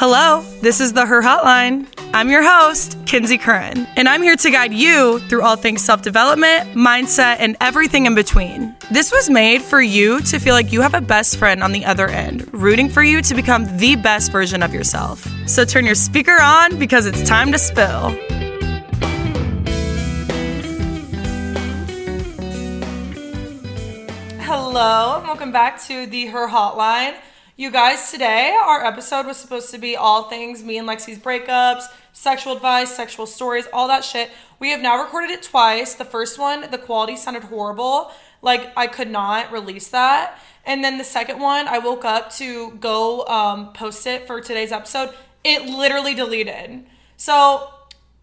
Hello, this is the Her Hotline. I'm your host, Kinsey Curran, and I'm here to guide you through all things self development, mindset, and everything in between. This was made for you to feel like you have a best friend on the other end, rooting for you to become the best version of yourself. So turn your speaker on because it's time to spill. Hello, and welcome back to the Her Hotline. You guys, today our episode was supposed to be all things me and Lexi's breakups, sexual advice, sexual stories, all that shit. We have now recorded it twice. The first one, the quality sounded horrible. Like I could not release that. And then the second one, I woke up to go um, post it for today's episode. It literally deleted. So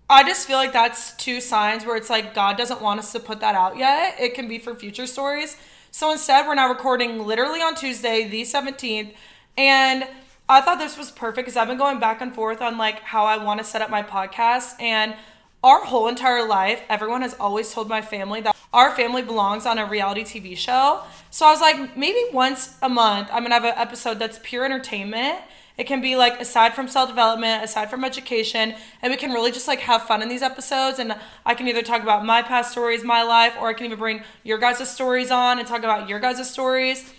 I just feel like that's two signs where it's like God doesn't want us to put that out yet. It can be for future stories. So instead, we're now recording literally on Tuesday, the 17th. And I thought this was perfect because I've been going back and forth on like how I want to set up my podcast. And our whole entire life, everyone has always told my family that our family belongs on a reality TV show. So I was like, maybe once a month, I'm to have an episode that's pure entertainment. It can be like aside from self development, aside from education, and we can really just like have fun in these episodes. And I can either talk about my past stories, my life, or I can even bring your guys' stories on and talk about your guys' stories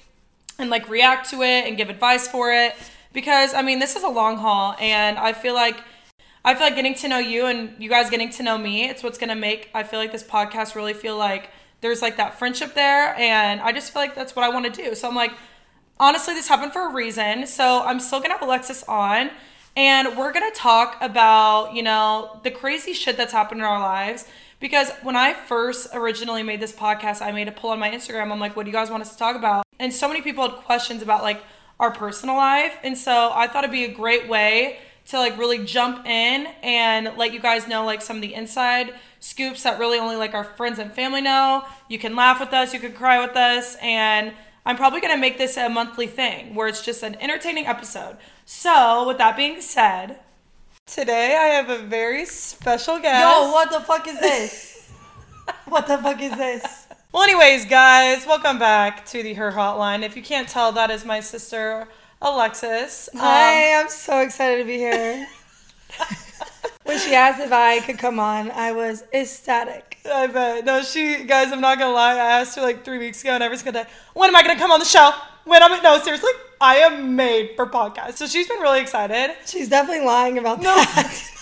and like react to it and give advice for it. Because I mean, this is a long haul, and I feel like. I feel like getting to know you and you guys getting to know me, it's what's gonna make I feel like this podcast really feel like there's like that friendship there and I just feel like that's what I want to do. So I'm like, honestly, this happened for a reason. So I'm still gonna have Alexis on, and we're gonna talk about you know the crazy shit that's happened in our lives. Because when I first originally made this podcast, I made a poll on my Instagram. I'm like, what do you guys want us to talk about? And so many people had questions about like our personal life, and so I thought it'd be a great way to like really jump in and let you guys know like some of the inside scoops that really only like our friends and family know. You can laugh with us, you can cry with us, and I'm probably going to make this a monthly thing where it's just an entertaining episode. So, with that being said, today I have a very special guest. Yo, what the fuck is this? what the fuck is this? Well, anyways, guys, welcome back to the Her Hotline. If you can't tell, that is my sister Alexis. Um, Hi, I'm so excited to be here. when she asked if I could come on, I was ecstatic. I bet. No, she, guys, I'm not gonna lie. I asked her like three weeks ago, and every single day, when am I gonna come on the show? When I'm I? No, seriously, I am made for podcasts. So she's been really excited. She's definitely lying about that.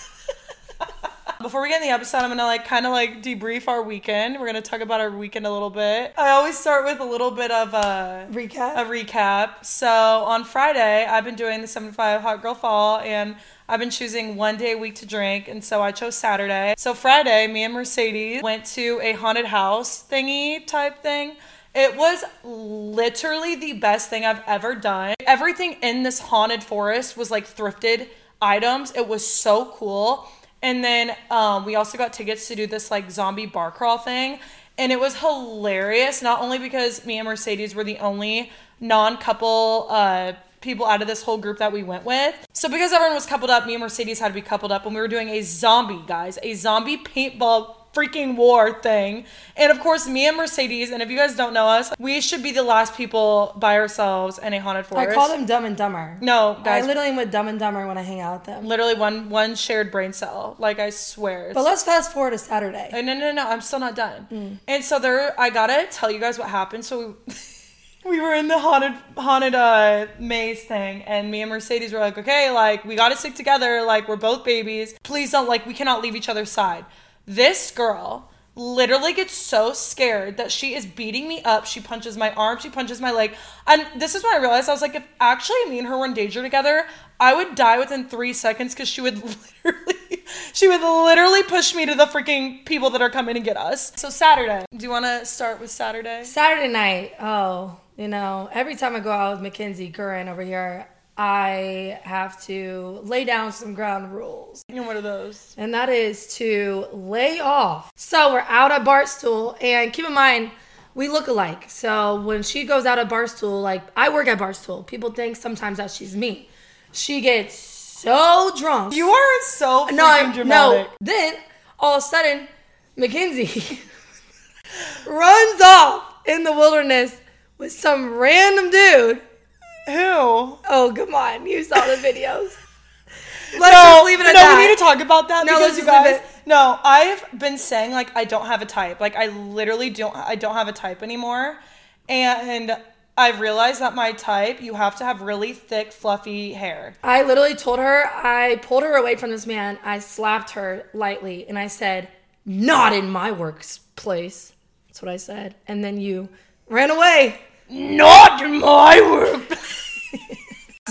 Before we get in the episode, I'm gonna like kind of like debrief our weekend. We're gonna talk about our weekend a little bit. I always start with a little bit of a Recap. a recap. So on Friday, I've been doing the 75 Hot Girl Fall, and I've been choosing one day a week to drink, and so I chose Saturday. So Friday, me and Mercedes went to a haunted house thingy type thing. It was literally the best thing I've ever done. Everything in this haunted forest was like thrifted items. It was so cool. And then um, we also got tickets to do this like zombie bar crawl thing. And it was hilarious, not only because me and Mercedes were the only non couple uh, people out of this whole group that we went with. So because everyone was coupled up, me and Mercedes had to be coupled up, and we were doing a zombie, guys, a zombie paintball freaking war thing. And of course, me and Mercedes, and if you guys don't know us, we should be the last people by ourselves in a haunted forest. I call them Dumb and Dumber. No, guys, I literally am with Dumb and Dumber when I hang out with them. literally one one shared brain cell. Like I swear. But let's fast forward to Saturday. Uh, No, no, no, I'm still not done. And so there, I gotta tell you guys what happened. So we, we were in the haunted haunted uh, maze thing, and me and Mercedes were like, okay, like we gotta stick together. Like we're both babies. Please don't like we cannot leave each other's side. This girl literally gets so scared that she is beating me up. She punches my arm, she punches my leg. And this is when I realized I was like, if actually me and her were in danger together, I would die within three seconds because she would literally, she would literally push me to the freaking people that are coming to get us. So Saturday, do you want to start with Saturday? Saturday night, oh, you know, every time I go out with Mackenzie Curran over here, I have to lay down some ground rules. And what are those? and that is to lay off. So we're out at Barstool, and keep in mind, we look alike. So when she goes out at Barstool, like I work at Barstool, people think sometimes that she's me. She gets so drunk. You are so no, I, dramatic. no. Then all of a sudden, Mackenzie runs off in the wilderness with some random dude. Who? Oh, come on, you saw the videos. Let's just leave it at no, that. we need to talk about that No, because let's you guys. No, I've been saying like I don't have a type. Like I literally don't. I don't have a type anymore, and I've realized that my type you have to have really thick, fluffy hair. I literally told her, I pulled her away from this man. I slapped her lightly and I said, Not in my workplace. That's what I said. And then you ran away. Not in my work.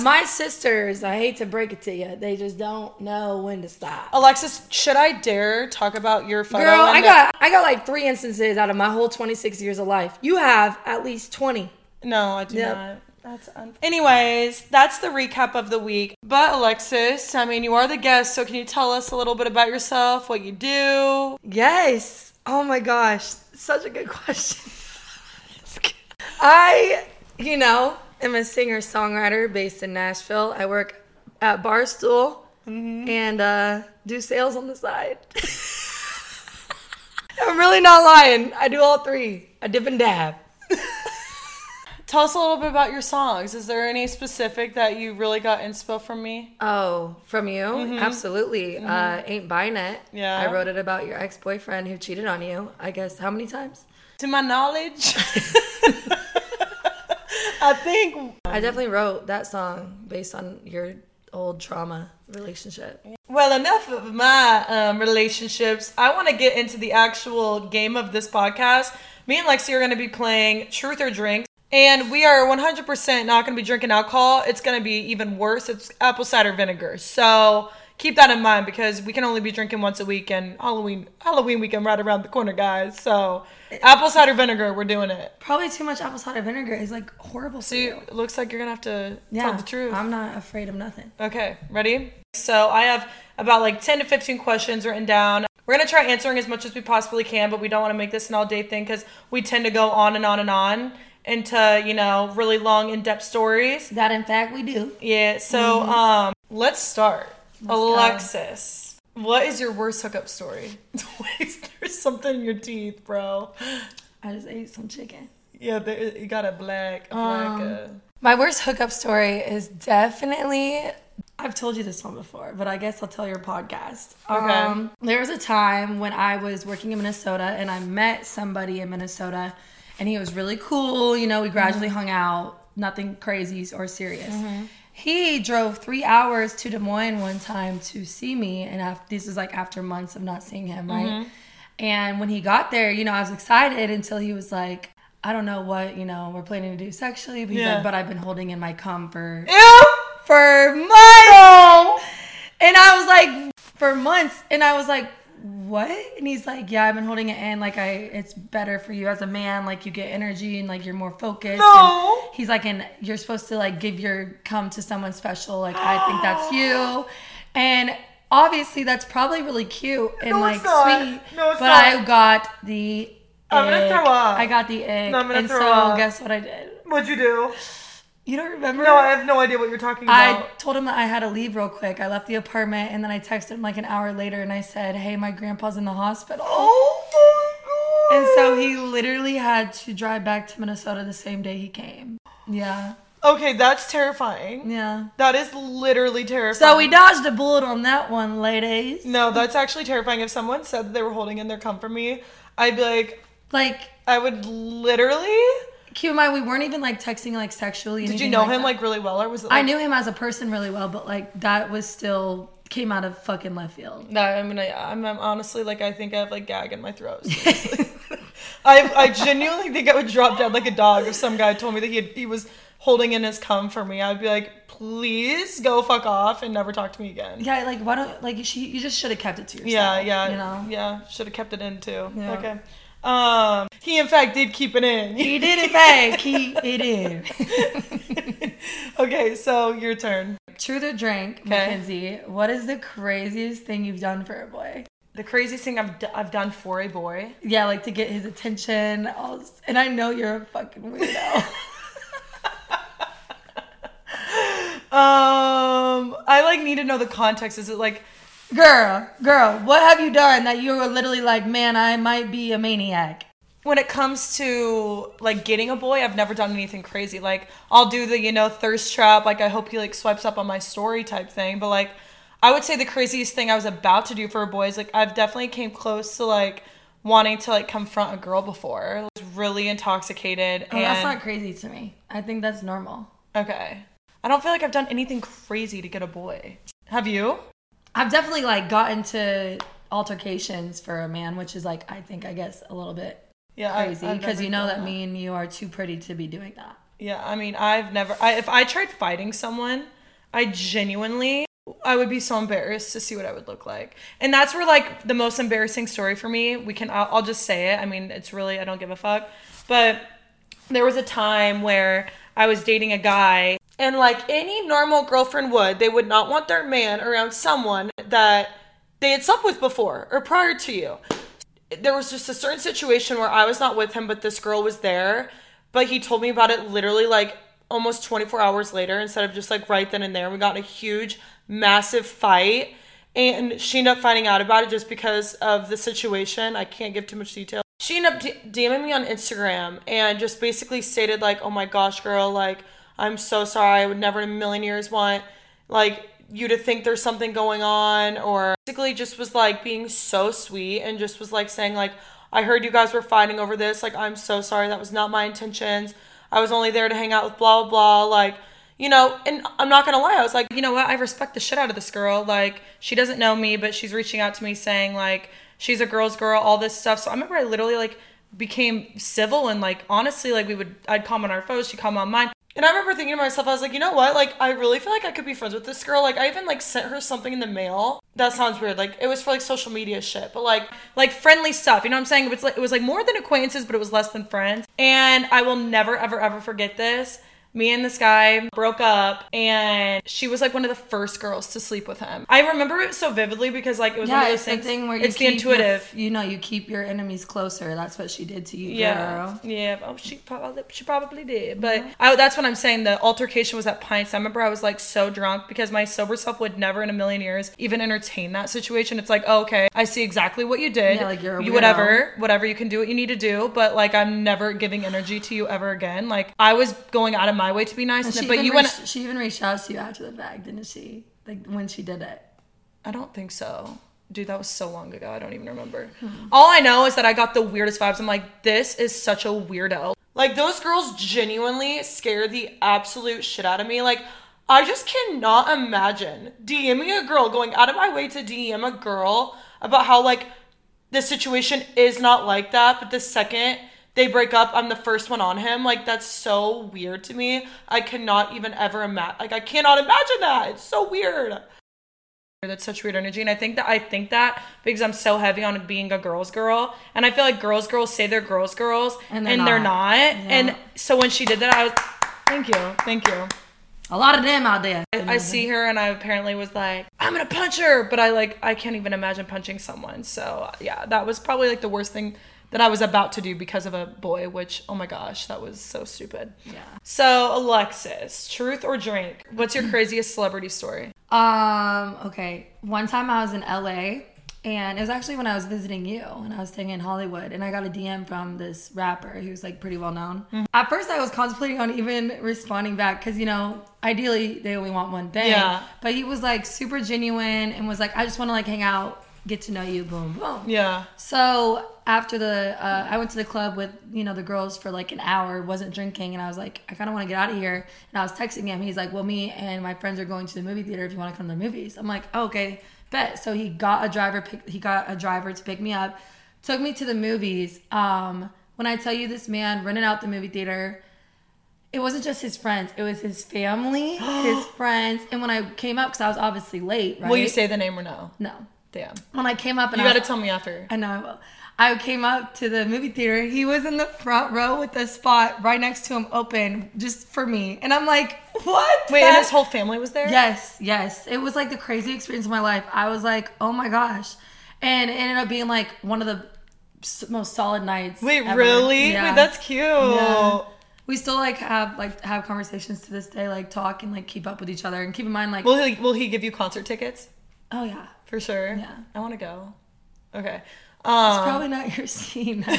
My sisters, I hate to break it to you, they just don't know when to stop. Alexis, should I dare talk about your photo? Girl, and I the- got I got like three instances out of my whole 26 years of life. You have at least 20. No, I do Yep. not. That's un- Anyways, that's the recap of the week. But Alexis, I mean, you are the guest, so can you tell us a little bit about yourself, what you do? Yes. Oh my gosh. Such a good question. I, you know, am a singer songwriter based in Nashville. I work at Barstool and uh, do sales on the side. I'm really not lying. I do all three. I dip and dab. Tell us a little bit about your songs. Is there any specific that you really got inspo from me? Oh, from you? Absolutely. Uh, Ain't Buying It. Yeah. I wrote it about your ex boyfriend who cheated on you. I guess how many times? To my knowledge, I think. I definitely wrote that song based on your old trauma relationship. Well, enough of my um, relationships. I want to get into the actual game of this podcast. Me and Lexi are going to be playing Truth or Drink. And we are 100% not going to be drinking alcohol. It's going to be even worse. It's apple cider vinegar. So keep that in mind because we can only be drinking once a week and Halloween Halloween weekend right around the corner, guys. So apple cider vinegar, we're doing it. Probably too much apple cider vinegar is like horrible So you. it looks like you're to have to Yeah, tell the truth. I'm not afraid of nothing. Okay, ready? So I have about like 10 to 15 questions written down. We're to try answering as much as we possibly can, but we don't want to make this an all day thing because we tend to go on and on and on into, you know, really long, in depth stories. That in fact we do. Yeah, so um, let's start. Alexis, what is your worst hookup story? Wait, There's something in your teeth, bro. I just ate some chicken. Yeah, there, you got a black, a black. uh, My worst hookup story is definitely. I've told you this one before, but I guess I'll tell your podcast. Okay. Um, there was a time when I was working in Minnesota and I met somebody in Minnesota, and he was really cool. You know, we gradually hung out, nothing crazy or serious. He drove three hours to Des Moines one time to see me, and af- this is like after months of not seeing him, right? Mm-hmm. And when he got there, you know, I was excited until he was like, I don't know what, you know, we're planning to do sexually, but he's Yeah. like, but I've been holding in my cum for Ew! for months. And I was like, for months. And I was like, what? And he's like, yeah, I've been holding it in. Like, I, it's better for you as a man. Like, you get energy and like you're more focused. No. And he's like, and you're supposed to like give your cum to someone special. Like, I think that's you. And obviously, that's probably really cute and No, like sweet. No, it's but not. I got the. I'm gonna throw up. I got the egg. No, I'm gonna and throw so up. guess what I did? What'd you do? You don't remember? No, I have no idea what you're talking about. I told him that I had to leave real quick. I left the apartment and then I texted him like an hour later and I said, Hey, my grandpa's in the hospital. Oh my god. And so he literally had to drive back to Minnesota the same day he came. Yeah. Okay, that's terrifying. Yeah. That is literally terrifying. So we dodged a bullet on that one, ladies. No, that's actually terrifying. If someone said that they were holding in their cum for me, I'd be like, Like, I would literally. Keep in mind, we weren't even like texting like sexually. Did you know like him that. like really well, or was it? I knew him as a person really well, but like that was still came out of fucking left field. No, I mean, I, I'm, I'm honestly like, I think I have like gag in my throat. I, I genuinely think I would drop dead like a dog if some guy told me that he had, he was holding in his cum for me. I'd be like, please go fuck off and never talk to me again. Yeah, like why don't like she you just should have kept it to yourself. Yeah, yeah, You know? yeah. Should have kept it in too. Yeah. Okay. Um, he in fact did keep it in. He did it back. He in. okay, so your turn. Truth or drink, Okay. Mackenzie. What is the craziest thing you've done for a boy? The craziest thing I've d- I've done for a boy. Yeah, like to get his attention. This- and I know you're a fucking weirdo. Um, I like need to know the context. Is it like girl, girl, what have you done that you were literally like, man, I might be a maniac? when it comes to like getting a boy, I've never done anything crazy. Like I'll do the you know thirst trap. Like I hope he like swipes up on my story type thing. But like I would say the craziest thing I was about to do for a boy is like I've definitely came close to like wanting to like confront a girl before. I was really intoxicated Oh, and that's not crazy to me. I think that's normal. okay. I don't feel like I've done anything crazy to get a boy. Have you? I've definitely like gotten to altercations for a man, which is like I think I guess a little bit Yeah, crazy because you know done that me and you are too pretty to be doing that. Yeah, I mean, I've never. I, if I tried fighting someone, I genuinely, I would be so embarrassed to see what I would look like. And that's where like the most embarrassing story for me. We can. I'll, I'll just say it. I mean, it's really. I don't give a fuck. But there was a time where I was dating a guy, and like any normal girlfriend would, they would not want their man around someone that they had slept with before or prior to you there was just a certain situation where I was not with him, but this girl was there. But he told me about it literally like almost 24 hours later instead of just like right then and there. We got in a huge, massive fight. And she ended up finding out about it just because of the situation. I can't give too much detail. She ended up DMing me on Instagram and just basically stated, like, oh my gosh, girl, like, I'm so sorry. I would never in a million years want, like, you to think there's something going on or basically just was like being so sweet and just was like saying like I heard you guys were fighting over this like I'm so sorry that was not my intentions I was only there to hang out with blah blah blah like you know and I'm not gonna lie I was like you know what I respect the shit out of this girl like she doesn't know me but she's reaching out to me saying like she's a girl's girl all this stuff so I remember I literally like became civil and like honestly like we would I'd comment on her photos she'd comment on mine and I remember thinking to myself, I was like, you know what? Like, I really feel like I could be friends with this girl. Like, I even like sent her something in the mail. That sounds weird. Like, it was for like social media shit, but like, like friendly stuff. You know what I'm saying? It was like it was like more than acquaintances, but it was less than friends. And I will never, ever, ever forget this. Me and this guy broke up, and she was like one of the first girls to sleep with him. I remember it so vividly because like it was one of those it's the things. thing where you it's the keep your- intuitive. you know, you keep your enemies closer. That's what she did to you, Yeah, girl. yeah. Oh, she probably she probably did, but mm-hmm. I, that's what I'm saying. The altercation was at Pints. I remember I was like so drunk because my sober self would never in a million years even entertain that situation. It's like, oh, okay, I see exactly what you did. Yeah, like, you're a you whatever, whatever. You can do what you need to do, but like I'm never giving energy to you ever again. Like I was going out of my way to be nice, And but you went. she even reached out to you after the fact, didn't she? Like when she did it. I don't think so. Dude, that was so long ago. I don't even remember. Hmm. All I know is that I got the weirdest vibes. I'm like, this is such a weirdo. Like, those girls genuinely scare the absolute shit out of me. Like, I just cannot imagine DMing a girl, going out of my way to DM a girl about how, like, the situation is not like that, but the second they break up, I'm the first one on him. Like, that's so weird to me. I cannot even ever imagine. Like, I cannot imagine that. It's so weird. That's such weird energy, and I think that I think that because I'm so heavy on being a girl's girl, and I feel like girls girls say they're girls girls, And and they're they're, not. not. And so when she did that, I was, thank you, thank you. A lot of them out there. I see her, and I apparently was like, I'm gonna punch her, but I like I can't even imagine punching someone. So yeah, that was probably like the worst thing that I was about to do because of a boy. Which oh my gosh, that was so stupid. Yeah. So Alexis, truth or drink? What's your craziest celebrity story? Um, okay. One time I was in LA and it was actually when I was visiting you and I was staying in Hollywood and I got a DM from this rapper who's like pretty well known. Mm-hmm. At first I was contemplating on even responding back because you know, ideally they only want one thing. Yeah. But he was like super genuine and was like, I just want to like hang out, get to know you, boom, boom. Yeah. So after the, uh, I went to the club with you know the girls for like an hour, wasn't drinking, and I was like, I kind of want to get out of here. And I was texting him. He's like, Well, me and my friends are going to the movie theater. If you want to come to the movies, I'm like, oh, Okay, bet. So he got a driver. Pick, he got a driver to pick me up, took me to the movies. Um, when I tell you this man rented out the movie theater. It wasn't just his friends; it was his family, his friends. And when I came up, because I was obviously late, right? Will you say the name or no? no? Damn. When I came up, and You I got was, to tell me after. I know I will. I came up to the movie theater. He was in the front row with a spot right next to him open just for me. And I'm like, what? Wait, and his whole family was there? Yes, yes. It was like the crazy experience of my life. I was like, oh my gosh. And it ended up being like one of the most solid nights. Wait, ever. really? Yeah. Wait, that's cute. Yeah. We still like have like have conversations to this day, like talk and like keep up with each other. And keep in mind, like, Will he will he give you concert tickets? Oh yeah, For sure. Yeah. I want to go. Okay. it's Um, probably not your scene.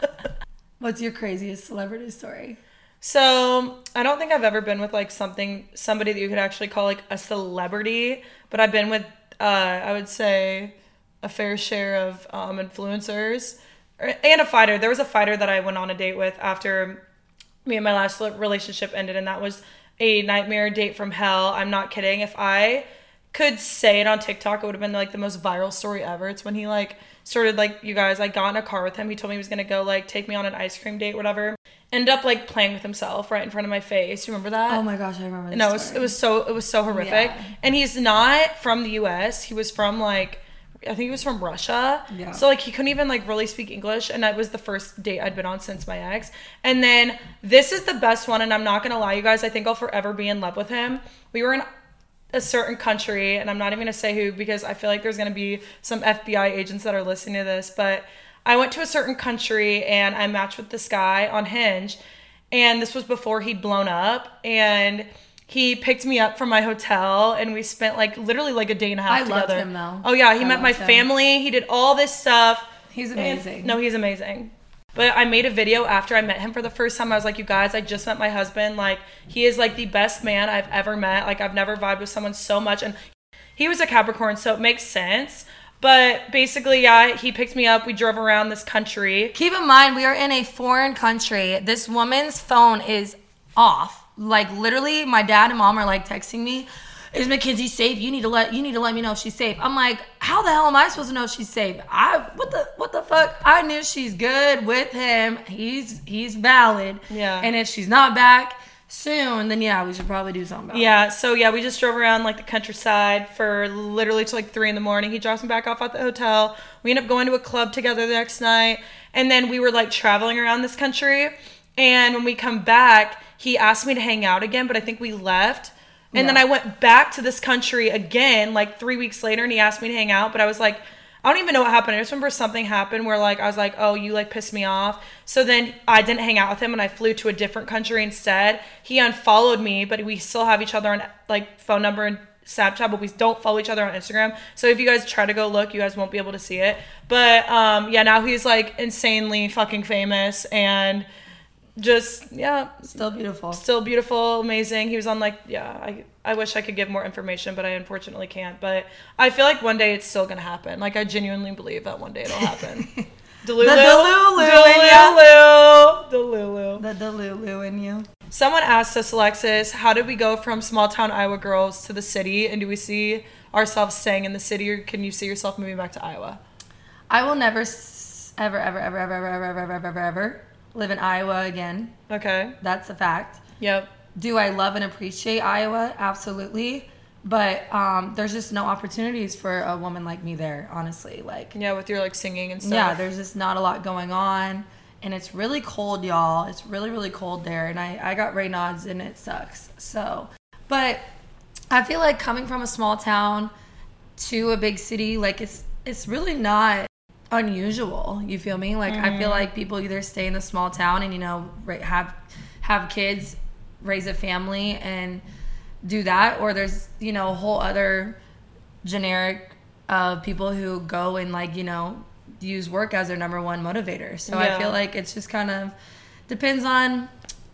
What's your craziest celebrity story? So I don't think I've ever been with like something somebody that you could actually call like a celebrity, but I've been with uh, I would say a fair share of um, influencers and a fighter. There was a fighter that I went on a date with after me and my last relationship ended, and that was a nightmare date from hell. I'm not kidding. If I could say it on TikTok, it would have been like the most viral story ever. It's when he like started like you guys. I got in a car with him. He told me he was gonna go like take me on an ice cream date, whatever. Ended up like playing with himself right in front of my face. You remember that? Oh my gosh, I remember. This No, it was, it was so it was so horrific. Yeah. And he's not from the U.S. He was from like I think he was from Russia. Yeah. So like he couldn't even like really speak English, and that was the first date I'd been on since my ex. And then this is the best one, and I'm not gonna lie, you guys. I think I'll forever be in love with him. We were in a certain country, and I'm not even gonna say who because I feel like there's gonna be some FBI agents that are listening to this, but. I went to a certain country and I matched with this guy on Hinge, and this was before he'd blown up and he picked me up from my hotel and we spent like literally like a day and a half I together. loved him, though. Oh yeah, he I met my him. family. He did all this stuff. He's And- amazing. no, he's amazing. But I made a video after I met him for the first time. I was like, you guys, I just met my husband. Like, he is like the best man I've ever met. Like, I've never vibed with someone so much. And he was a Capricorn, so it makes sense. But basically, yeah, he picked me up. We drove around this country. Keep in mind, we are in a foreign country. This woman's phone is off. Like literally, my dad and mom are like texting me, "Is Mackenzie safe? You need to let you need to let me know if she's safe." I'm like, "How the hell am I supposed to know if she's safe? I what the what the fuck? I knew she's good with him. He's he's valid. Yeah. And if she's not back soon, then yeah, we should probably do something about it. Yeah, so yeah, we just drove around like the countryside for literally till like three in the morning. He drops me back off at the hotel. We end up going to a club together the next night, and then we were like traveling around this country. And when we come back, he asked me to hang out again, but I think we left. And then I went back to this country again, like three weeks later, and he asked me to hang out. But I was like, I don't even know what happened. I just remember something happened where like I was like, oh, you like pissed me off. So then I didn't hang out with him, and I flew to a different country instead. He unfollowed me, but we still have each other on like phone number and Snapchat, but we don't follow each other on Instagram. So if you guys try to go look, you guys won't be able to see it. But um, yeah, now he's like insanely fucking famous and just yeah, Still beautiful. still beautiful, amazing. He was on like yeah, I I wish I could give more information, but I unfortunately can't. But I feel like one day it's still gonna happen. Like I genuinely believe that one day it'll happen. Delulu, Delulu in ya. Delulu, Delulu. The Delulu in you. Someone asked us, Alexis, how did we go from small town Iowa girls to the city, and do we see ourselves staying in the city, or can you see yourself moving back to Iowa? I will never ever ever ever ever ever ever ever ever ever ever live in Iowa again. Okay. That's a fact. Yep. Do I love and appreciate Iowa? Absolutely. But um, there's just no opportunities for a woman like me there, honestly. Like, Yeah, with your like singing and stuff. yeah, there's just not a lot going on. And it's really cold, y'all. It's really, really cold there. And I, I got Raynaud's and it sucks. So, but I feel like coming from a small town to a big city, like it's, it's really not unusual. You feel me? Like I feel like people either stay in a small town and, you know, have, have kids, raise a family and do that. Or there's, you know, a whole other generic of people who go and like you know use work as their number one motivator so Yeah. i feel like it's just kind of depends on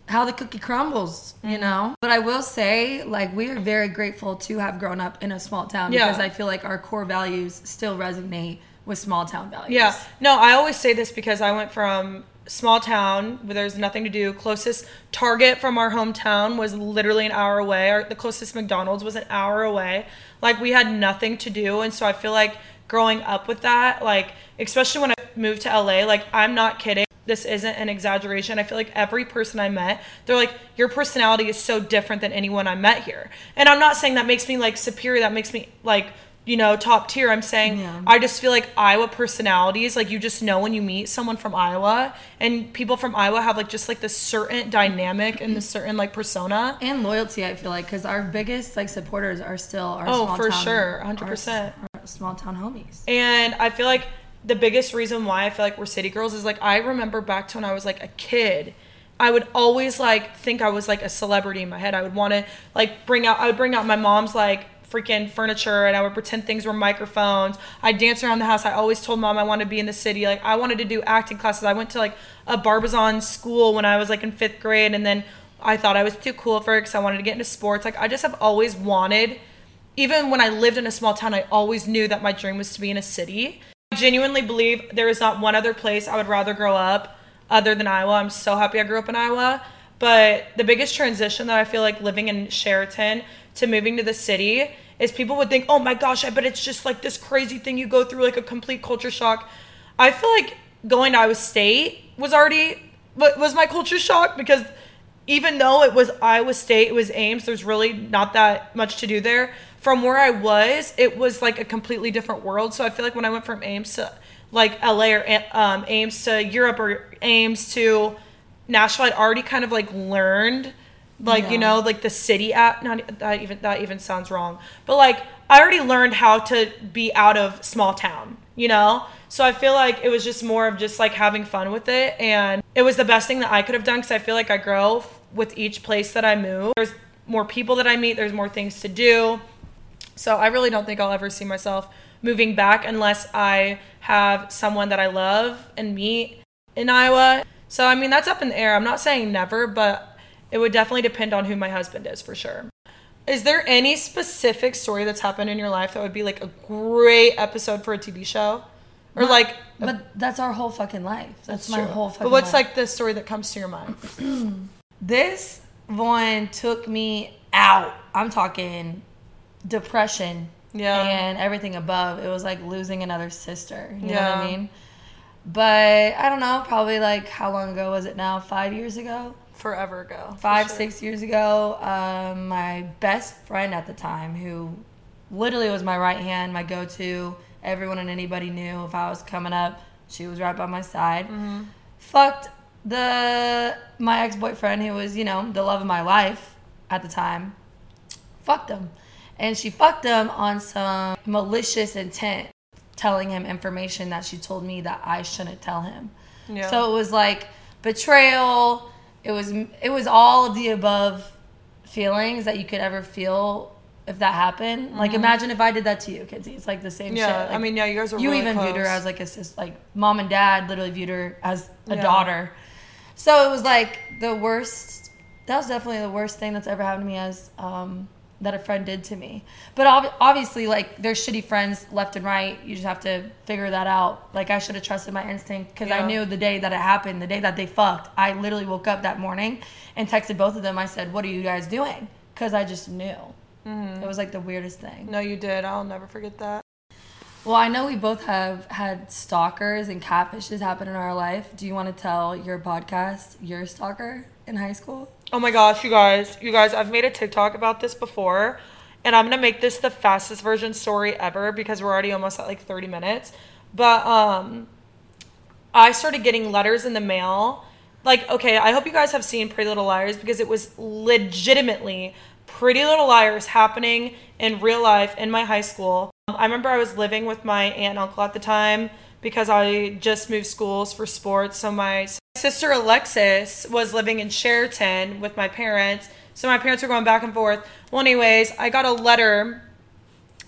how the cookie crumbles Mm-hmm. you know but i will say like we are very grateful to have grown up in a small town Yeah. because i feel like our core values still resonate with small town values Yeah. No, I always say this because I went from small town where there's nothing to do. Closest Target from our hometown was literally an hour away. Or the closest McDonald's was an hour away. Like we had nothing to do, and so I feel like growing up with that, like especially when I moved to LA, like I'm not kidding. This isn't an exaggeration. I feel like every person I met, they're like, your personality is so different than anyone I met here. And I'm not saying that makes me like superior. That makes me like you know, top tier. I'm saying Yeah. I just feel like Iowa personalities, like you just know when you meet someone from Iowa, and people from Iowa have like just like this certain dynamic and this certain like persona. and loyalty i feel like because our biggest like supporters are still our Oh, small for town, sure, 100%. our small town homies And I feel like the biggest reason why I feel like we're city girls is like I remember back to when I was like a kid. I would always like think I was like a celebrity in my head. I would want to like bring out I would bring out my mom's like freaking furniture and I would pretend things were microphones. I'd dance around the house. I always told mom I wanted to be in the city. Like I wanted to do acting classes. I went to like a Barbizon school when I was like in 5th grade and then I thought I was too cool for it because I wanted to get into sports. Like I just have always wanted, even when I lived in a small town, I always knew that my dream was to be in a city. I genuinely believe there is not one other place I would rather grow up other than Iowa. I'm so happy I grew up in Iowa. But the biggest transition that I feel like living in Sheraton to moving to the city is people would think, oh my gosh, I bet it's just like this crazy thing you go through, like a complete culture shock. I feel like going to Iowa State was already was my culture shock because even though it was Iowa State, it was Ames, there's really not that much to do there. From where I was, it was like a completely different world. So I feel like when I went from Ames to like LA or um, Ames to Europe or Ames to Nashville, I'd already kind of like learned like Yeah. you know like the city at not that even that even sounds wrong but like i already learned how to be out of small town you know so i feel like it was just more of just like having fun with it and it was the best thing that i could have done because i feel like i grow f- with each place that i move there's more people that i meet there's more things to do so I really don't think I'll ever see myself moving back unless I have someone that I love and meet in Iowa. So I mean that's up in the air. I'm not saying never, but it would definitely depend on who my husband is for sure. Is there any specific story that's happened in your life that would be like a great episode for a TV show? Or like But that's our whole fucking life. That's, my true. whole fucking But what's life. like the story that comes to your mind? this one took me out. I'm talking depression. Yeah. And everything above. It was like losing another sister. You know what Yeah. I mean? But I don't know, probably like how long ago was it now? Five years ago? Forever ago. Five, sure. six years ago. Um, my best friend at the time, who literally was my right hand, my go to, everyone and anybody knew if I was coming up, she was right by my side. Mm-hmm. Fucked the my ex boyfriend, who was, you know, the love of my life at the time. Fucked him. And she fucked him on some malicious intent, telling him information that she told me that I shouldn't tell him. Yeah. So it was like betrayal. It was it was all the above feelings that you could ever feel if that happened. Like imagine if I did that to you, Kinsey. It's like the same Mm-hmm. Yeah, shit. Like, I mean, yeah, you guys were you really even viewed her as like a sis, like mom and dad literally viewed her as a Yeah. daughter. So it was like the worst. That was definitely the worst thing that's ever happened to me as um, that a friend did to me. But ob- obviously, like there's shitty friends left and right. You just have to figure that out. Like I should have trusted my instinct because Yeah. I knew the day that it happened, the day that they fucked. I literally woke up that morning and texted both of them. I said, "What are you guys doing?" Because I just knew. Mm-hmm. It was like the weirdest thing. No, you did. I'll never forget that. Well, I know we both have had stalkers and catfishes happen in our life. Do you want to tell your podcast your stalker in high school? Oh my gosh, you guys, you guys, I've made a TikTok about this before, and I'm gonna make this the fastest version story ever because we're already almost at like 30 minutes. But um, I started getting letters in the mail. Like, okay, I hope you guys have seen Pretty Little Liars because it was legitimately Pretty Little Liars happening in real life in my high school. Um, I remember I was living with my aunt and uncle at the time because I just moved schools for sports. So my sister Alexis was living in Sheraton with my parents. So my parents were going back and forth. Well, anyways, I got a letter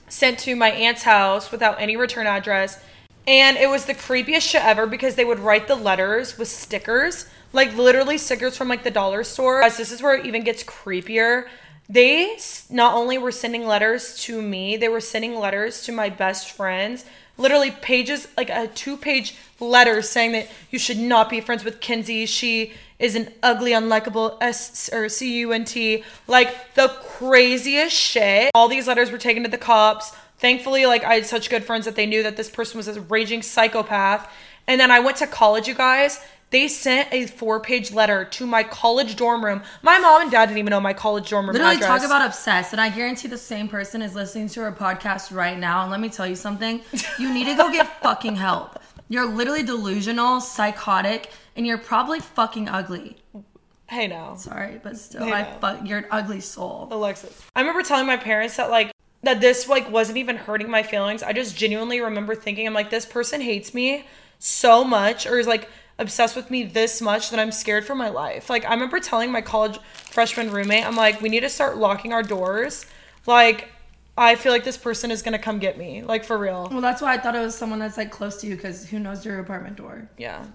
sent to my aunt's house without any return address. And it was the creepiest shit ever because they would write the letters with stickers, like literally stickers from like the dollar store. Guys, this is where it even gets creepier. They not only were sending letters to me, they were sending letters to my best friends. Literally pages, like a two page letter saying that you should not be friends with Kinsey. She is an ugly, unlikable S or C U N T. Like the craziest shit. All these letters were taken to the cops. Thankfully, like I had such good friends that they knew that this person was a raging psychopath. And then I went to college, you guys. They sent a four page letter to my college dorm room. My mom and dad didn't even know my college dorm room Literally address. talk about obsessed, and I guarantee the same person is listening to our podcast right now. And let me tell you something: you need to go get fucking help. You're literally delusional, psychotic, and you're probably fucking ugly. hey now. Sorry, but still, I I fuck. You're an ugly soul. Alexis. I remember telling my parents that like that this like wasn't even hurting my feelings. I just genuinely remember thinking I'm like this person hates me so much or is like obsessed with me this much that I'm scared for my life. Like I remember telling my college freshman roommate, I'm like we need to start locking our doors. Like I feel like this person is going to come get me. Like for real. Well, that's why I thought it was someone that's like close to you, because who knows your apartment door? Yeah.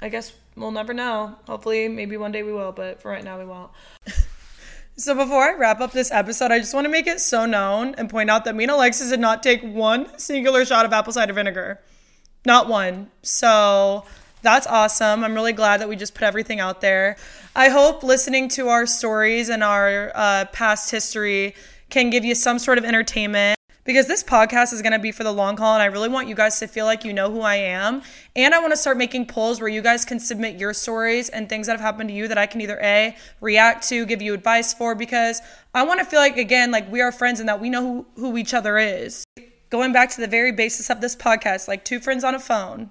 I guess we'll never know. Hopefully, maybe one day we will, but for right now, we won't. so, before I wrap up this episode, I just want to make it so known and point out that me and Alexis did not take one singular shot of apple cider vinegar. Not one. So, that's awesome. I'm really glad that we just put everything out there. I hope listening to our stories and our uh, past history can give you some sort of entertainment because this podcast is going to be for the long haul and I really want you guys to feel like you know who I am. And I want to start making polls where you guys can submit your stories and things that have happened to you that I can either A, react to, give you advice for because I want to feel like again like we are friends and that we know who, who each other is. Going back to the very basis of this podcast, like two friends on a phone.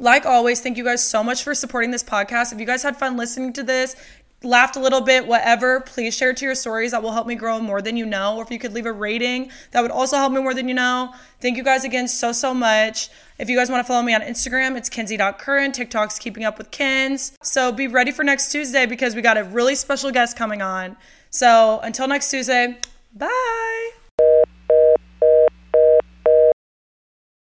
Like always, thank you guys so much for supporting this podcast. If you guys had fun listening to this, laughed a little bit, whatever, please share to your stories. That will help me grow more than you know. Or if you could leave a rating, that would also help me more than you know. Thank you guys again so, so much. If you guys want to follow me on Instagram, it's Kenzie.current. TikTok's Keeping Up with Kens. So be ready for next Tuesday because we got a really special guest coming on. So until next Tuesday, bye.